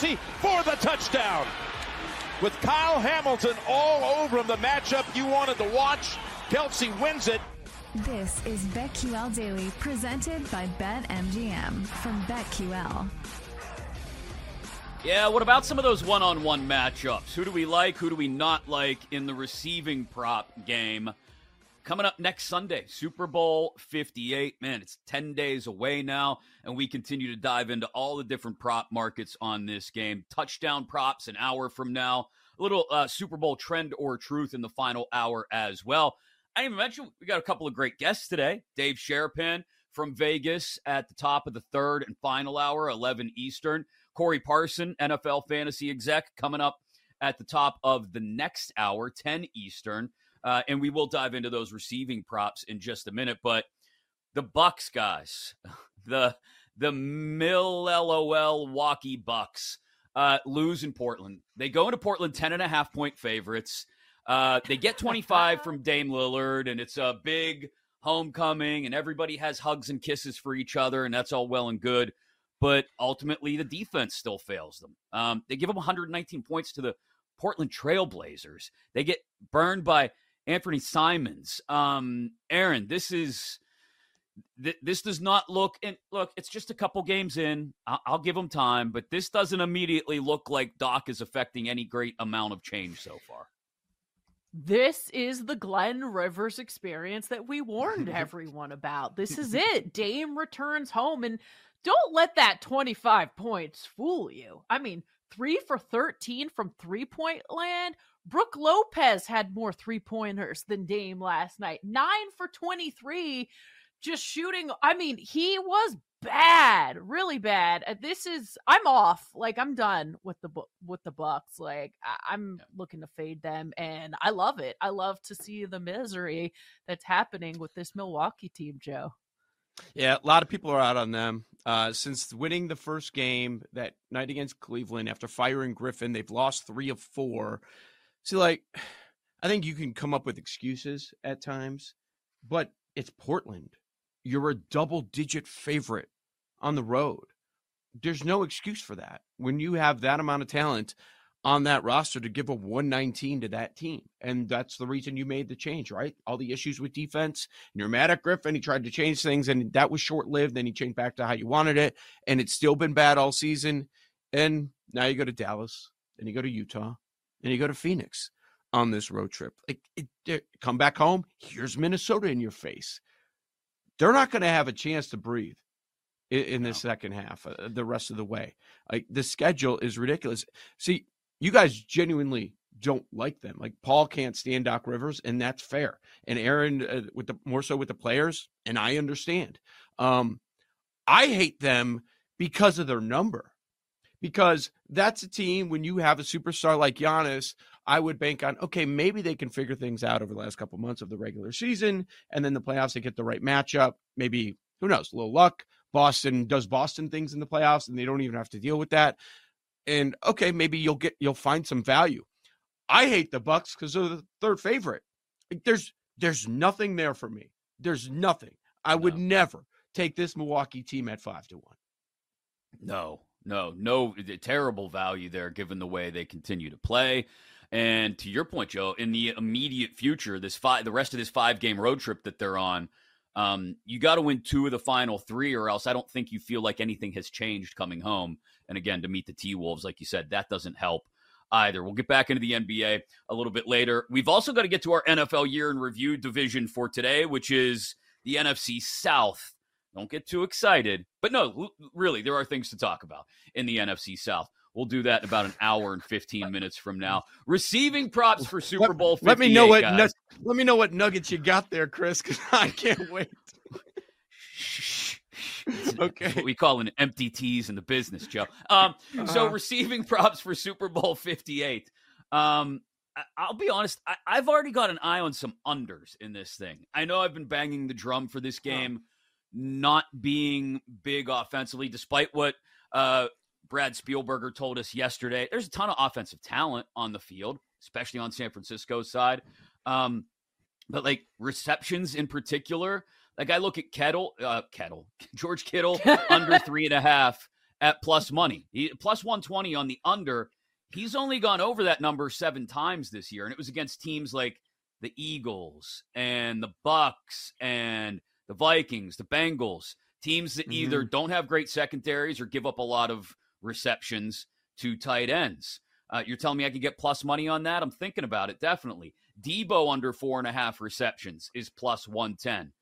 By Kelce for the touchdown. With Kyle Hamilton all over him, the matchup you wanted to watch, Kelce wins it. This is BetQL Daily, presented by BetMGM from BetQL. Yeah, what about some of those one on one matchups? Who do we like? Who do we not like in the receiving prop game? Coming up next Sunday, Super Bowl 58. Man, it's 10 days away now, and we continue to dive into all the different prop markets on this game. Touchdown props an hour from now, a little uh, Super Bowl trend or truth in the final hour as well. I didn't even mention we got a couple of great guests today. Dave Sharapan from Vegas at the top of the third and final hour, 11 Eastern. Corey Parson, NFL fantasy exec, coming up at the top of the next hour, 10 Eastern. Uh, and we will dive into those receiving props in just a minute. But the Bucks, guys, the the MiLOLwaukee Bucks uh, lose in Portland. They go into Portland 10 and a half point favorites. Uh, they get 25 from Dame Lillard, and it's a big homecoming, and everybody has hugs and kisses for each other, and that's all well and good. But ultimately, the defense still fails them. Um, they give them 119 points to the Portland Trailblazers. They get burned by Anfernee Simons. Um, Aaron, this is th- this does not look and look. It's just a couple games in. I'll, I'll give them time, but this doesn't immediately look like Doc is affecting any great amount of change so far. This is the Glenn Rivers experience that we warned everyone about. This is it. Dame returns home and don't let that 25 points fool you. I mean, 3 for 13 from three-point land. Brook Lopez had more three-pointers than Dame last night. 9 for 23 just shooting. I mean, he was bad, really bad. Uh, This is I'm off. Like I'm done with the with the Bucks. Like I- I'm looking to fade them, and I love it. I love to see the misery that's happening with this Milwaukee team, Joe. Yeah, a lot of people are out on them. Uh, since winning the first game that night against Cleveland after firing Griffin, they've lost three of four. See, like, I think you can come up with excuses at times, but it's Portland. You're a double digit favorite on the road. There's no excuse for that. When you have that amount of talent on that roster to give a 119 to that team. And that's the reason you made the change, right? All the issues with defense. And you're mad at Griffin. He tried to change things and that was short lived. Then he changed back to how you wanted it. And it's still been bad all season. And now you go to Dallas, then you go to Utah, then you go to Phoenix on this road trip. Like, it, it- come back home. Here's Minnesota in your face. They're not going to have a chance to breathe in, in the second half, uh, the rest of the way. Like the schedule is ridiculous. See, you guys genuinely don't like them. Like Paul can't stand Doc Rivers, and that's fair. And Aaron, uh, with the more so with the players, and I understand. Um, I hate them because of their number. Because that's a team when you have a superstar like Giannis, I would bank on okay, maybe they can figure things out over the last couple months of the regular season, and then the playoffs they get the right matchup. Maybe who knows, a little luck. Boston does Boston things in the playoffs, and they don't even have to deal with that. And okay, maybe you'll get you'll find some value. I hate the Bucks because they're the third favorite. Like, There's there's nothing there for me. There's nothing. I would No. never take this Milwaukee team at five to one. No, no, no, terrible value there given the way they continue to play. And to your point, Joe, in the immediate future, this five, the rest of this five game road trip that they're on, um, you got to win two of the final three, or else I don't think you feel like anything has changed coming home. And again, to meet the T Wolves, like you said, that doesn't help either. We'll get back into the NBA a little bit later. We've also got to get to our NFL year in review division for today, which is the NFC South. Don't get too excited. But no, really, there are things to talk about in the NFC South. We'll do that in about an hour and 15 minutes from now. Receiving props for Super Bowl Let me know what nu- let me know what nuggets you got there, Chris, because I can't wait. okay. What we call an empty tease in the business, Joe. Um, uh-huh. so receiving props for Super Bowl 58. Um, I'll be honest, I, have already got an eye on some unders in this thing. I know I've been banging the drum for this game not being big offensively, despite what uh, Brad Spielberger told us yesterday. There's a ton of offensive talent on the field, especially on San Francisco's side. Um, but like receptions in particular, like I look at Kettle, uh, Kettle, George Kittle under three and a half at plus money, he, plus 120 on the under. He's only gone over that number seven times this year, and it was against teams like the Eagles and the Bucks and the Vikings, the Bengals, teams that mm-hmm. either don't have great secondaries or give up a lot of receptions to tight ends. Uh, you're telling me I could get plus money on that? I'm thinking about it, definitely. Deebo under four and a half receptions is plus 110.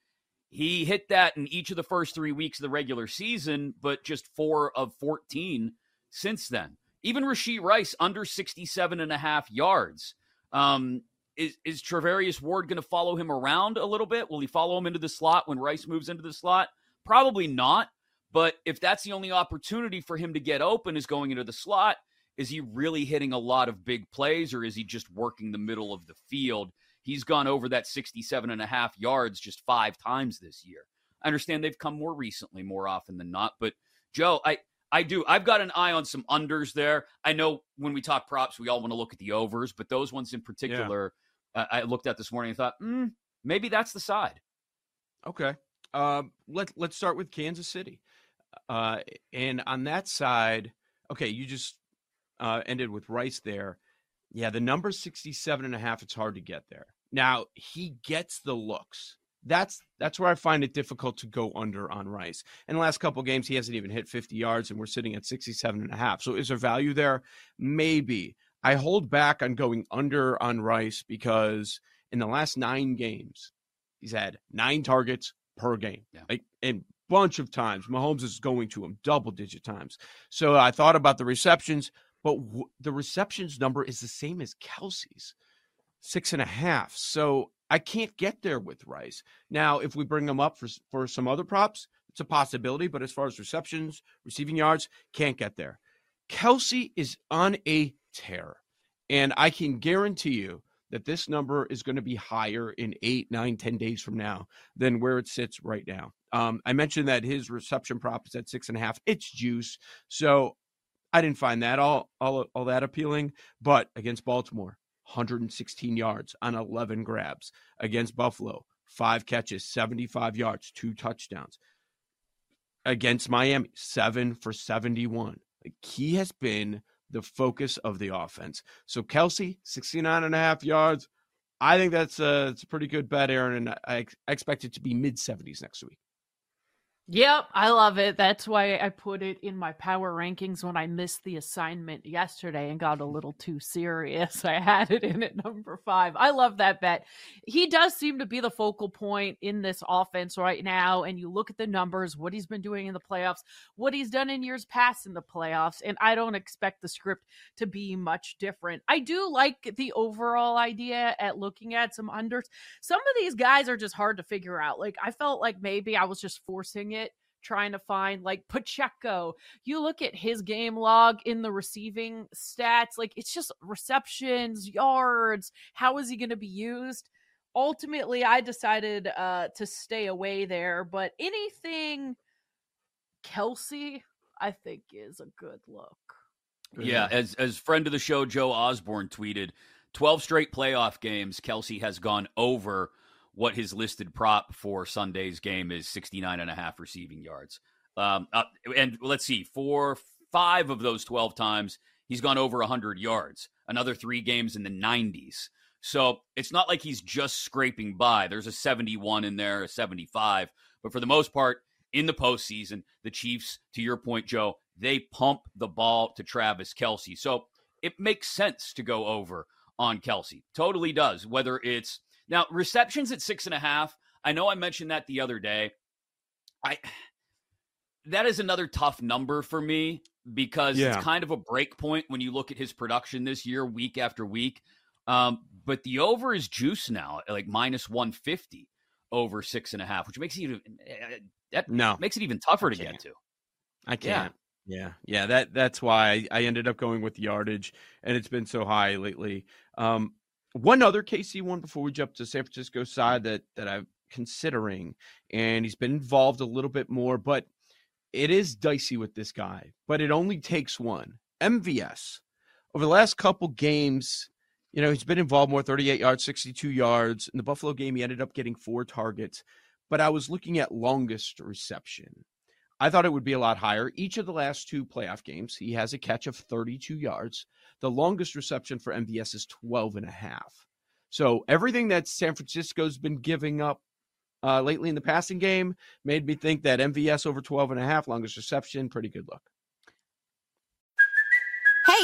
He hit that in each of the first three weeks of the regular season, but just four of 14 since then. Even Rashee Rice under 67 and a half yards. Um, is, is Charvarius Ward going to follow him around a little bit? Will he follow him into the slot when Rice moves into the slot? Probably not. But if that's the only opportunity for him to get open is going into the slot, is he really hitting a lot of big plays or is he just working the middle of the field? He's gone over that 67 and a half yards just five times this year. I understand they've come more recently, more often than not. But Joe, I, I do. I've got an eye on some unders there. I know when we talk props, we all want to look at the overs, but those ones in particular, yeah. I looked at this morning and thought, mm, maybe that's the side. Okay. Um, let, let's start with Kansas City. Uh, and on that side, okay, you just uh, ended with Rice there. Yeah, the number 67 and a half, it's hard to get there. Now, he gets the looks. That's that's where I find it difficult to go under on Rice. In the last couple games, he hasn't even hit 50 yards, and we're sitting at 67 and a half. So is there value there? Maybe. I hold back on going under on Rice because in the last nine games, he's had nine targets per game. Yeah. Like, and bunch of times. Mahomes is going to him double digit times. So I thought about the receptions, but w- the receptions number is the same as Kelce's six and a half. So I can't get there with Rice. Now, if we bring him up for, for some other props, it's a possibility. But as far as receptions, receiving yards, can't get there. Kelce is on a tear. And I can guarantee you that this number is going to be higher in eight, nine, ten days from now than where it sits right now. Um, I mentioned that his reception prop is at six and a half. It's juice. So I didn't find that all, all, all that appealing. But against Baltimore, 116 yards on 11 grabs. Against Buffalo, five catches, 75 yards, two touchdowns. Against Miami, seven for 71. Like he has been the focus of the offense. So Kelce, 69 and a half yards. I think that's a, it's a pretty good bet, Aaron, and I, expect it to be mid 70s next week. Yep, I love it. That's why I put it in my power rankings when I missed the assignment yesterday and got a little too serious. I had it in at number five. I love that bet. He does seem to be the focal point in this offense right now. And you look at the numbers, what he's been doing in the playoffs, what he's done in years past in the playoffs. And I don't expect the script to be much different. I do like the overall idea at looking at some unders. Some of these guys are just hard to figure out. Like, I felt like maybe I was just forcing it trying to find like Pacheco. You look at his game log in the receiving stats, like it's just receptions, yards. How is he going to be used? Ultimately, I decided uh, to stay away there, but anything Kelce, I think, is a good look. Yeah, as as friend of the show Joe Osborne tweeted, 12 straight playoff games Kelce has gone over what his listed prop for Sunday's game is 69 and a half receiving yards. Um, uh, and let's see, for five of those 12 times, he's gone over 100 yards, another three games in the 90s. So it's not like he's just scraping by. There's a 71 in there, a 75. But for the most part, in the postseason, the Chiefs, to your point, Joe, they pump the ball to Travis Kelce. So it makes sense to go over on Kelce. Totally does. Whether it's now, receptions at six and a half, I know I mentioned that the other day. I that is another tough number for me because Yeah. it's kind of a break point when you look at his production this year, week after week. Um, but the over is juice now, like minus one fifty over six and a half, which makes it even eh, that No, makes it even tougher to get to. I can't. Yeah, yeah. That that's why I, I ended up going with the yardage, and it's been so high lately. Um, one other KC one before we jump to San Francisco side that that I'm considering, and he's been involved a little bit more, but it is dicey with this guy. But it only takes one. MVS over the last couple games, you know, he's been involved more 38 yards, 62 yards. In the Buffalo game, he ended up getting four targets. But I was looking at longest reception. I thought it would be a lot higher. Each of the last two playoff games, he has a catch of 32 yards. The longest reception for MVS is 12 and a half. So everything that San Francisco's been giving up uh, lately in the passing game made me think that MVS over 12 and a half, longest reception, pretty good look.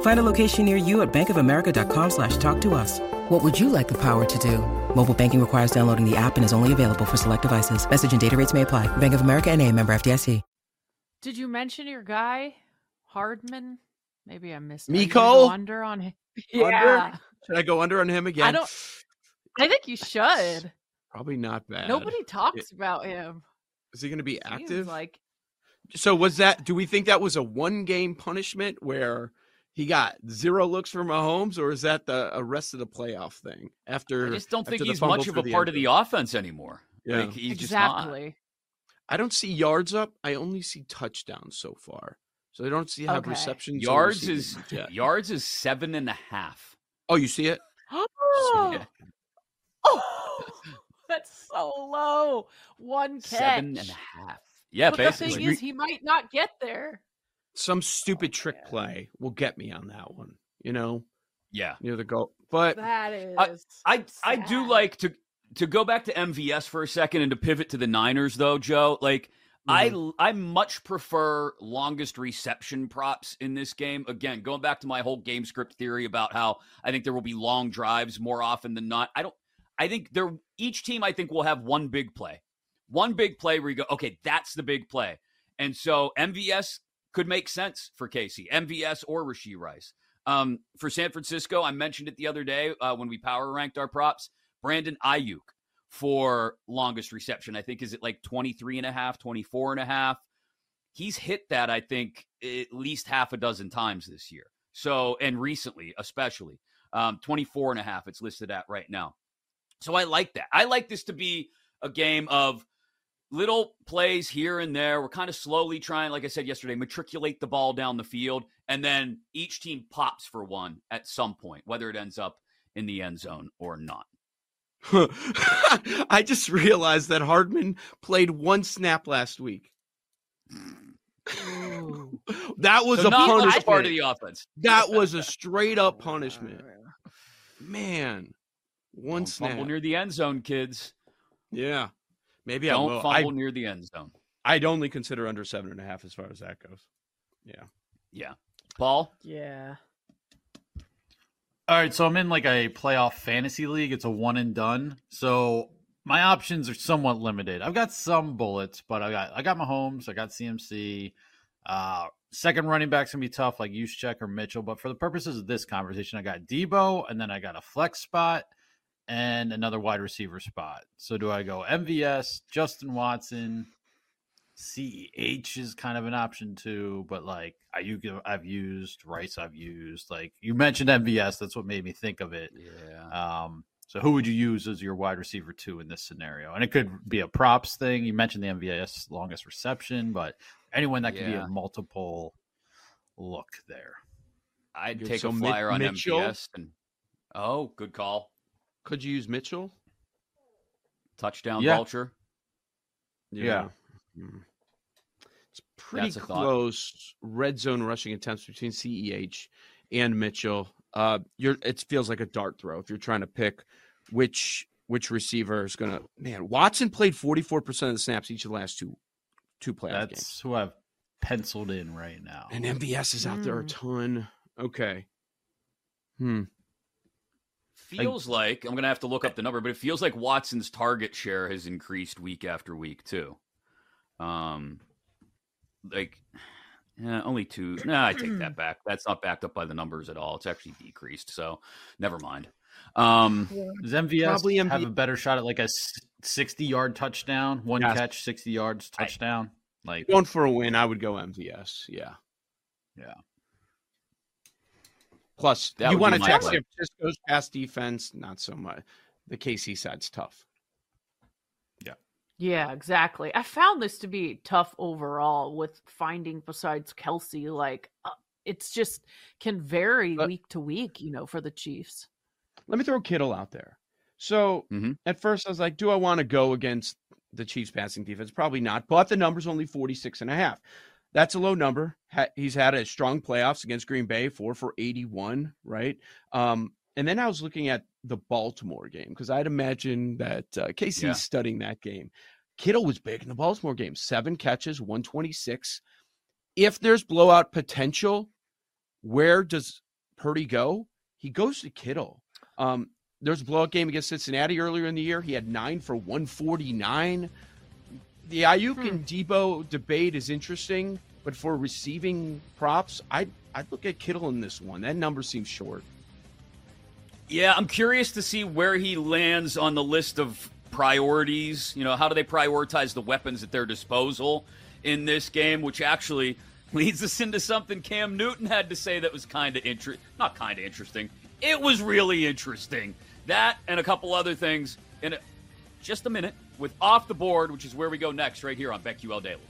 Find a location near you at bankofamerica.com slash talk to us. What would you like the power to do? Mobile banking requires downloading the app and is only available for select devices. Message and data rates may apply. Bank of America and a member FDIC. Did you mention your guy, Hardman? Maybe I missed. Miko? Are you gonna go under on him. Under? Yeah, Should I go under on him again? I don't. I think you should. Probably not bad. Nobody talks about him. Is he going to be Seems active? like So was that? Do we think that was a one game punishment where he got zero looks from Mahomes, or is that the a rest of the playoff thing? After I just don't think he's much of a part of the offense anymore. Yeah. Like, he's just exactly. I don't see yards up. I only see touchdowns so far. So I don't see how Okay. receptions. Yards is yet. yards is seven and a half. Oh, you see it? Oh, Yeah. oh, that's so low. One catch. Seven and a half. Yeah, but the thing is, he might not get there. Some stupid oh, trick play will get me on that one. You know, yeah. near the goal. But That is. I I do like to to go back to MVS for a second and to pivot to the Niners though, Joe. Like I mm-hmm. I much prefer longest reception props in this game. Again, going back to my whole game script theory about how I think there will be long drives more often than not. I don't I think there each team I think will have one big play. One big play where you go, okay, that's the big play. And so MVS could make sense for KC, MVS or Rashee Rice. Um, for San Francisco, I mentioned it the other day uh, when we power ranked our props. Brandon Aiyuk for longest reception, I think, is it like 23 and a half, 24 and a half? He's hit that, I think, at least half a dozen times this year. So, and recently, especially, um, 24 and a half, it's listed at right now. So I like that. I like this to be a game of little plays here and there. We're kind of slowly trying, like I said yesterday, matriculate the ball down the field, and then each team pops for one at some point, whether it ends up in the end zone or not. I just realized that Hardman played one snap last week. that was So a not punishment. part of the offense. That was a straight up punishment. Man, one Don't snap. near the end zone, kids. yeah, maybe I Don't will. fumble I, near the end zone. I'd only consider under seven and a half as far as that goes. Yeah. Yeah. Paul? Yeah. All right, so I'm in like a playoff fantasy league. It's a one and done. So my options are somewhat limited. I've got some bullets, but I got I got Mahomes, I got CMC. Uh second running back's gonna be tough, like Juszczyk or Mitchell. But for the purposes of this conversation, I got Deebo, and then I got a flex spot and another wide receiver spot. So do I go MVS, Justin Watson? CEH is kind of an option too, but like Aiyuk I've used, Rice I've used. Like you mentioned MVS, that's what made me think of it. Yeah. Um, so who would you use as your wide receiver two in this scenario? And it could be a props thing. You mentioned the MVS longest reception, but anyone that could be a multiple look there. I'd Okay, take so a Mi- flyer on Mitchell? MVS and oh, good call. Could you use Mitchell? Touchdown Yeah. vulture. Yeah. Hmm. It's pretty That's close red zone rushing attempts between CEH and Mitchell. Uh, you're it feels like a dart throw if you're trying to pick which which receiver is gonna. Man, Watson played 44 percent of the snaps each of the last two two playoff That's games, who I've penciled in right now. and MVS is out there a Mm. ton. Okay. Hmm. Feels like I'm gonna have to look up the number, but it feels like Watson's target share has increased week after week too. Um, like, yeah, only two. Nah, I take that back. That's not backed up by the numbers at all. It's actually decreased. So, never mind. Um, Does MVS Probably have MV a better shot at like a 60 yard touchdown, one Yes. catch, 60 yards touchdown? Like Going for a win, I would go MVS. Yeah. Yeah. Plus, That you want to my check play. San Francisco's pass defense, not so much. The KC side's tough. Yeah, Yeah, exactly. I found this to be tough overall with finding besides Kelce. Like, uh, it's just can vary But- week to week, you know, for the Chiefs. Let me throw Kittle out there. So Mhm. at first I was like, do I want to go against the Chiefs passing defense? Probably not. But the number's only 46 and a half. That's a low number. He's had a strong playoffs against Green Bay, four for 81, right? Um, and then I was looking at the Baltimore game because I'd imagine that uh, KC's Yeah. studying that game. Kittle was big in the Baltimore game, seven catches, 126. If there's blowout potential, where does Purdy go? He goes to Kittle. Um, there's a blowout game against Cincinnati earlier in the year. He had nine for 149. The Aiyuk and hmm. Deebo debate is interesting, but for receiving props, I'd, I'd look at Kittle in this one. That number seems short. Yeah, I'm curious to see where he lands on the list of priorities. You know, how do they prioritize the weapons at their disposal in this game, which actually leads us into something Cam Newton had to say that was kind of interesting. Not kind of interesting. It was really interesting. That and a couple other things in a, just a minute with Off the Board, which is where we go next, right here on BetQL Daily.